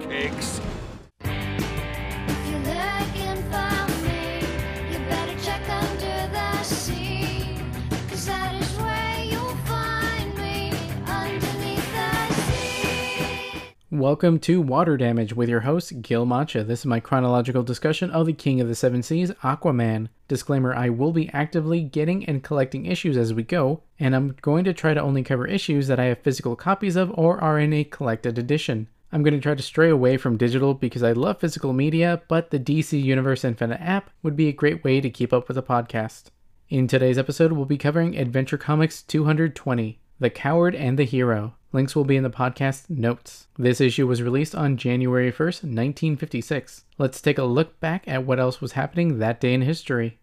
cakes. If you're looking for me, you better check under the sea. 'Cause that is where you'll find me, underneath the sea. Welcome to Water Damage with your host, Gil Mancha. This is my chronological discussion of the King of the Seven Seas, Aquaman. Disclaimer I will be actively getting and collecting issues as we go, and I'm going to try to only cover issues that I have physical copies of or are in a collected edition. I'm going to try to stray away from digital because I love physical media, but the DC Universe Infinite app would be a great way to keep up with the podcast. In today's episode, we'll be covering Adventure Comics 220 The Coward and the Hero. Links will be in the podcast notes. This issue was released on January 1st, 1956. Let's take a look back at what else was happening that day in history.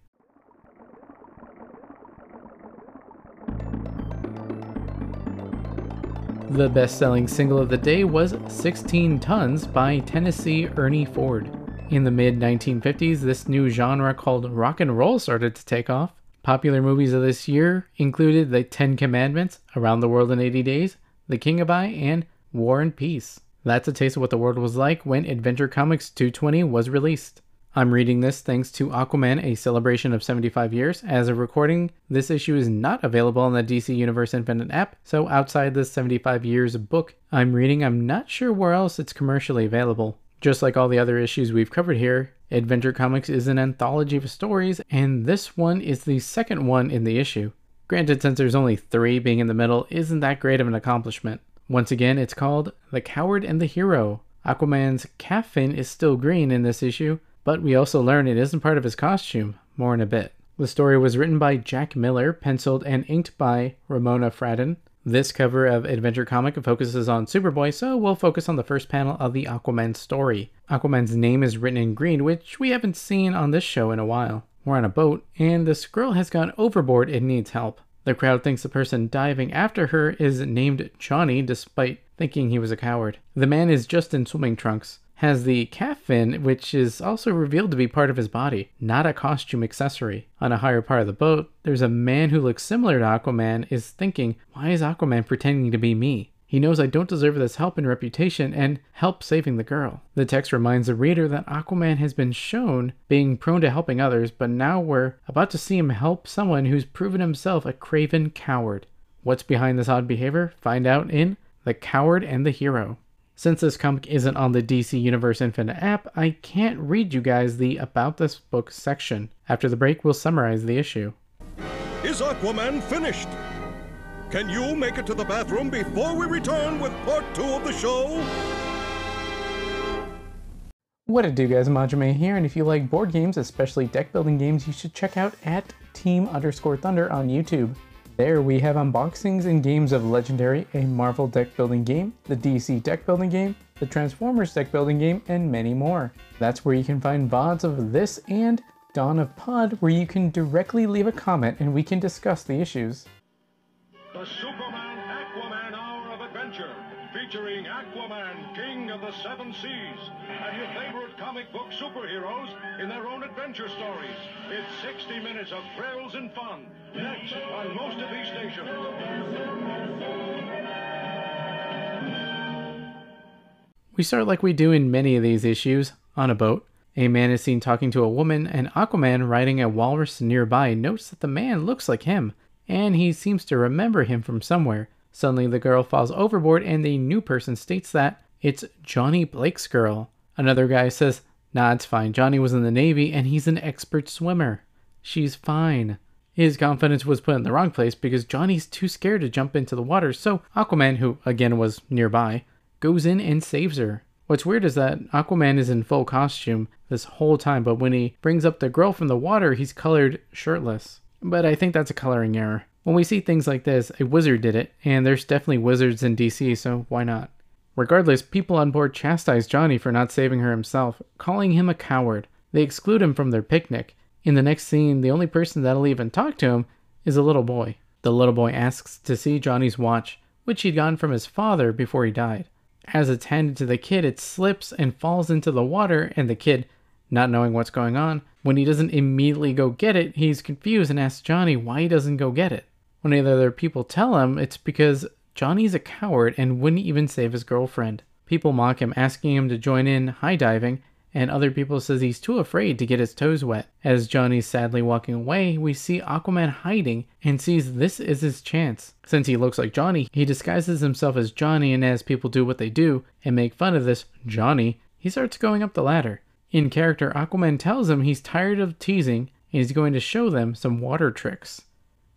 The best selling single of the day was 16 Tons by Tennessee Ernie Ford. In the mid 1950s, this new genre called rock and roll started to take off. Popular movies of this year included The Ten Commandments, Around the World in 80 Days, The King and I, and War and Peace. That's a taste of what the world was like when Adventure Comics 220 was released. I'm reading this thanks to Aquaman, a celebration of 75 years. As of recording, this issue is not available on the DC Universe Infinite app, so outside the 75 years book I'm reading, I'm not sure where else it's commercially available. Just like all the other issues we've covered here, Adventure Comics is an anthology of stories, and this one is the second one in the issue. Granted, since there's only three, being in the middle isn't that great of an accomplishment. Once again, it's called The Coward and the Hero. Aquaman's calf fin is still green in this issue, but we also learn it isn't part of his costume. More in a bit. The story was written by Jack Miller, penciled and inked by Ramona Fradon. This cover of Adventure Comic focuses on Superboy, so we'll focus on the first panel of the Aquaman story. Aquaman's name is written in green, which we haven't seen on this show in a while. We're on a boat, and the girl has gone overboard and needs help. The crowd thinks the person diving after her is named Johnny, despite thinking he was a coward. The man is just in swimming trunks, has the calf fin, which is also revealed to be part of his body, not a costume accessory. On a higher part of the boat, there's a man who looks similar to Aquaman is thinking, why is Aquaman pretending to be me? He knows I don't deserve this help and reputation and help saving the girl. The text reminds the reader that Aquaman has been shown being prone to helping others, but now we're about to see him help someone who's proven himself a craven coward. What's behind this odd behavior? Find out in The Coward and the Hero. Since this comic isn't on the DC Universe Infinite app, I can't read you guys the About This Book section. After the break, we'll summarize the issue. Is Aquaman finished? Can you make it to the bathroom before we return with part two of the show? What it do guys, Majime here, and if you like board games, especially deck building games, you should check out at Team underscore Thunder on YouTube. There we have unboxings and games of Legendary, a Marvel deck building game, the DC deck building game, the Transformers deck building game, and many more. That's where you can find VODs of this and Dawn of Pod, where you can directly leave a comment and we can discuss the issues. The Superman Aquaman Hour of Adventure, featuring Aquaman, King of the Seven Seas, and your favorite comic book superheroes in their own adventure stories. It's 60 minutes of thrills and fun. Next on most of these stations. We start like we do in many of these issues, on a boat. A man is seen talking to a woman, and Aquaman, riding a walrus nearby, notes that the man looks like him, and he seems to remember him from somewhere. Suddenly, the girl falls overboard, and the new person states that it's Johnny Blake's girl. Another guy says, Nah, it's fine. Johnny was in the Navy, and he's an expert swimmer. She's fine. His confidence was put in the wrong place because Johnny's too scared to jump into the water, so Aquaman, who again was nearby, goes in and saves her. What's weird is that Aquaman is in full costume this whole time, but when he brings up the girl from the water, he's colored shirtless. But I think that's a coloring error. When we see things like this, a wizard did it, and there's definitely wizards in DC, so why not? Regardless, people on board chastise Johnny for not saving her himself, calling him a coward. They exclude him from their picnic. In the next scene, the only person that'll even talk to him is a little boy. The little boy asks to see Johnny's watch, which he'd gotten from his father before he died. As it's handed to the kid, it slips and falls into the water, and the kid, not knowing what's going on, when he doesn't immediately go get it, he's confused and asks Johnny why he doesn't go get it. When the other people tell him it's because Johnny's a coward and wouldn't even save his girlfriend. People mock him, asking him to join in high diving, and other people says he's too afraid to get his toes wet. As Johnny's sadly walking away, we see Aquaman hiding and sees this is his chance. Since he looks like Johnny, he disguises himself as Johnny and as people do what they do and make fun of this Johnny, he starts going up the ladder. In character, Aquaman tells him he's tired of teasing and he's going to show them some water tricks.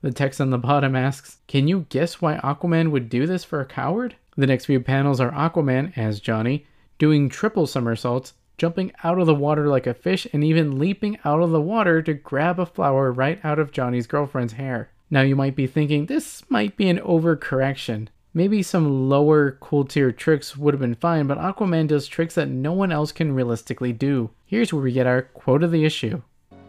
The text on the bottom asks, Can you guess why Aquaman would do this for a coward? The next few panels are Aquaman, as Johnny, doing triple somersaults, jumping out of the water like a fish, and even leaping out of the water to grab a flower right out of Johnny's girlfriend's hair. Now you might be thinking this might be an overcorrection. Maybe some lower cool tier tricks would have been fine, but Aquaman does tricks that no one else can realistically do. Here's where we get our quote of the issue.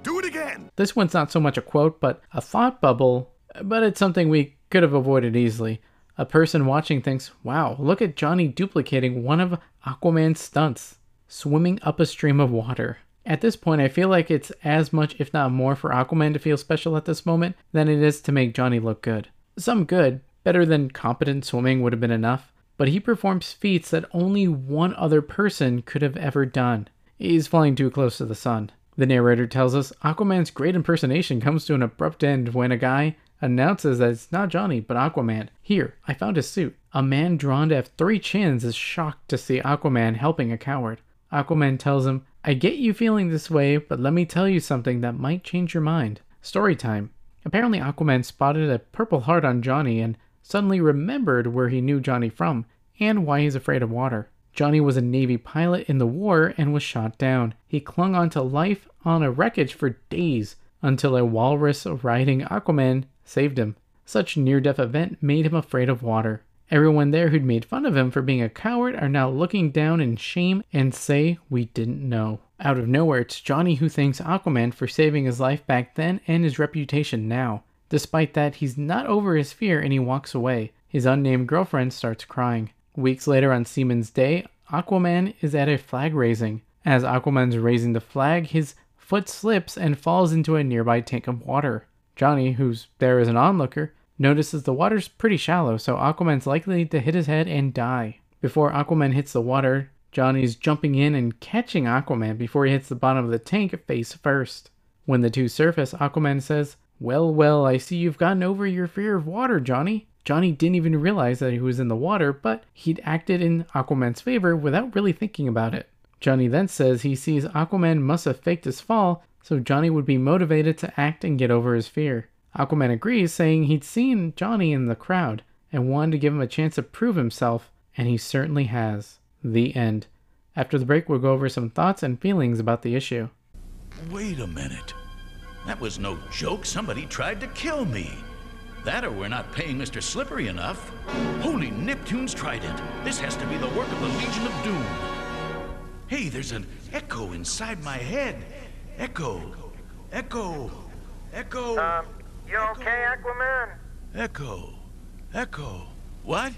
Do it again! This one's not so much a quote, but a thought bubble, but it's something we could have avoided easily. A person watching thinks, wow, look at Johnny duplicating one of Aquaman's stunts, swimming up a stream of water. At this point, I feel like it's as much, if not more, for Aquaman to feel special at this moment than it is to make Johnny look good. Some good, better than competent swimming would have been enough, but he performs feats that only one other person could have ever done. He's flying too close to the sun. The narrator tells us Aquaman's great impersonation comes to an abrupt end when a guy announces that it's not Johnny, but Aquaman. Here, I found his suit. A man drawn to have three chins is shocked to see Aquaman helping a coward. Aquaman tells him, I get you feeling this way, but let me tell you something that might change your mind. Story time. Apparently, Aquaman spotted a purple heart on Johnny and suddenly remembered where he knew Johnny from and why he's afraid of water. Johnny was a Navy pilot in the war and was shot down. He clung on to life on a wreckage for days until a walrus riding Aquaman saved him. Such near death event made him afraid of water. Everyone there who'd made fun of him for being a coward are now looking down in shame and say, We didn't know. Out of nowhere, it's Johnny who thanks Aquaman for saving his life back then and his reputation now. Despite that, he's not over his fear and he walks away. His unnamed girlfriend starts crying. Weeks later on Seaman's Day, Aquaman is at a flag raising. As Aquaman's raising the flag, his foot slips and falls into a nearby tank of water. Johnny, who's there as an onlooker, notices the water's pretty shallow, so Aquaman's likely to hit his head and die. Before Aquaman hits the water, Johnny's jumping in and catching Aquaman before he hits the bottom of the tank face first. When the two surface, Aquaman says, Well, well, I see you've gotten over your fear of water, Johnny. Johnny didn't even realize that he was in the water, but he'd acted in Aquaman's favor without really thinking about it. Johnny then says he sees Aquaman must have faked his fall, so Johnny would be motivated to act and get over his fear. Aquaman agrees, saying he'd seen Johnny in the crowd and wanted to give him a chance to prove himself, and he certainly has. The end. After the break, we'll go over some thoughts and feelings about the issue. Wait a minute. That was no joke. Somebody tried to kill me. That or we're not paying Mr. Slippery enough. Holy Neptune's trident. This has to be the work of the Legion of Doom. Hey, there's an echo inside my head. Echo. Echo. Echo. Um, you okay, Aquaman? Echo. Echo. What?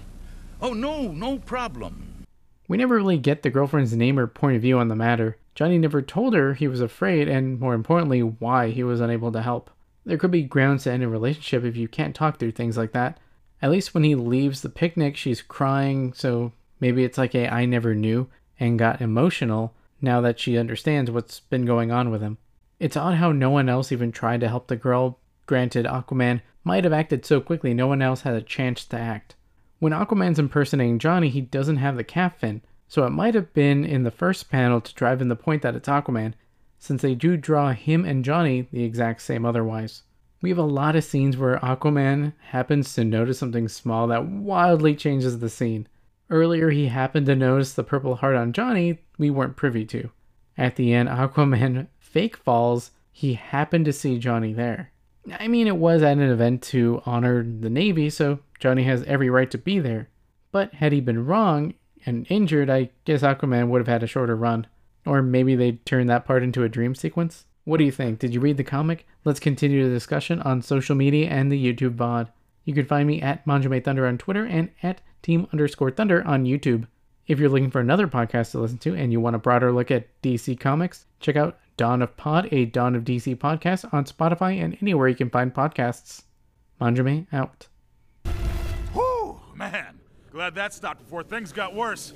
Oh, no, no problem. We never really get the girlfriend's name or point of view on the matter. Johnny never told her he was afraid, and more importantly, why he was unable to help. There could be grounds to end a relationship if you can't talk through things like that. At least when he leaves the picnic, she's crying, so maybe it's like a I never knew and got emotional now that she understands what's been going on with him. It's odd how no one else even tried to help the girl. Granted, Aquaman might have acted so quickly no one else had a chance to act. When Aquaman's impersonating Johnny, he doesn't have the cap fin, so it might have been in the first panel to drive in the point that it's Aquaman, since they do draw him and Johnny the exact same otherwise. We have a lot of scenes where Aquaman happens to notice something small that wildly changes the scene. Earlier, he happened to notice the purple heart on Johnny we weren't privy to. At the end, Aquaman fake falls, he happened to see Johnny there. I mean, it was at an event to honor the Navy, so Johnny has every right to be there. But had he been wrong and injured, I guess Aquaman would have had a shorter run. Or maybe they'd turn that part into a dream sequence? What do you think? Did you read the comic? Let's continue the discussion on social media and the YouTube VOD. You can find me at Manjame Thunder on Twitter and at Team underscore Thunder on YouTube. If you're looking for another podcast to listen to and you want a broader look at DC Comics, check out Dawn of Pod, a Dawn of DC podcast on Spotify and anywhere you can find podcasts. Manjame out. Glad that stopped before things got worse.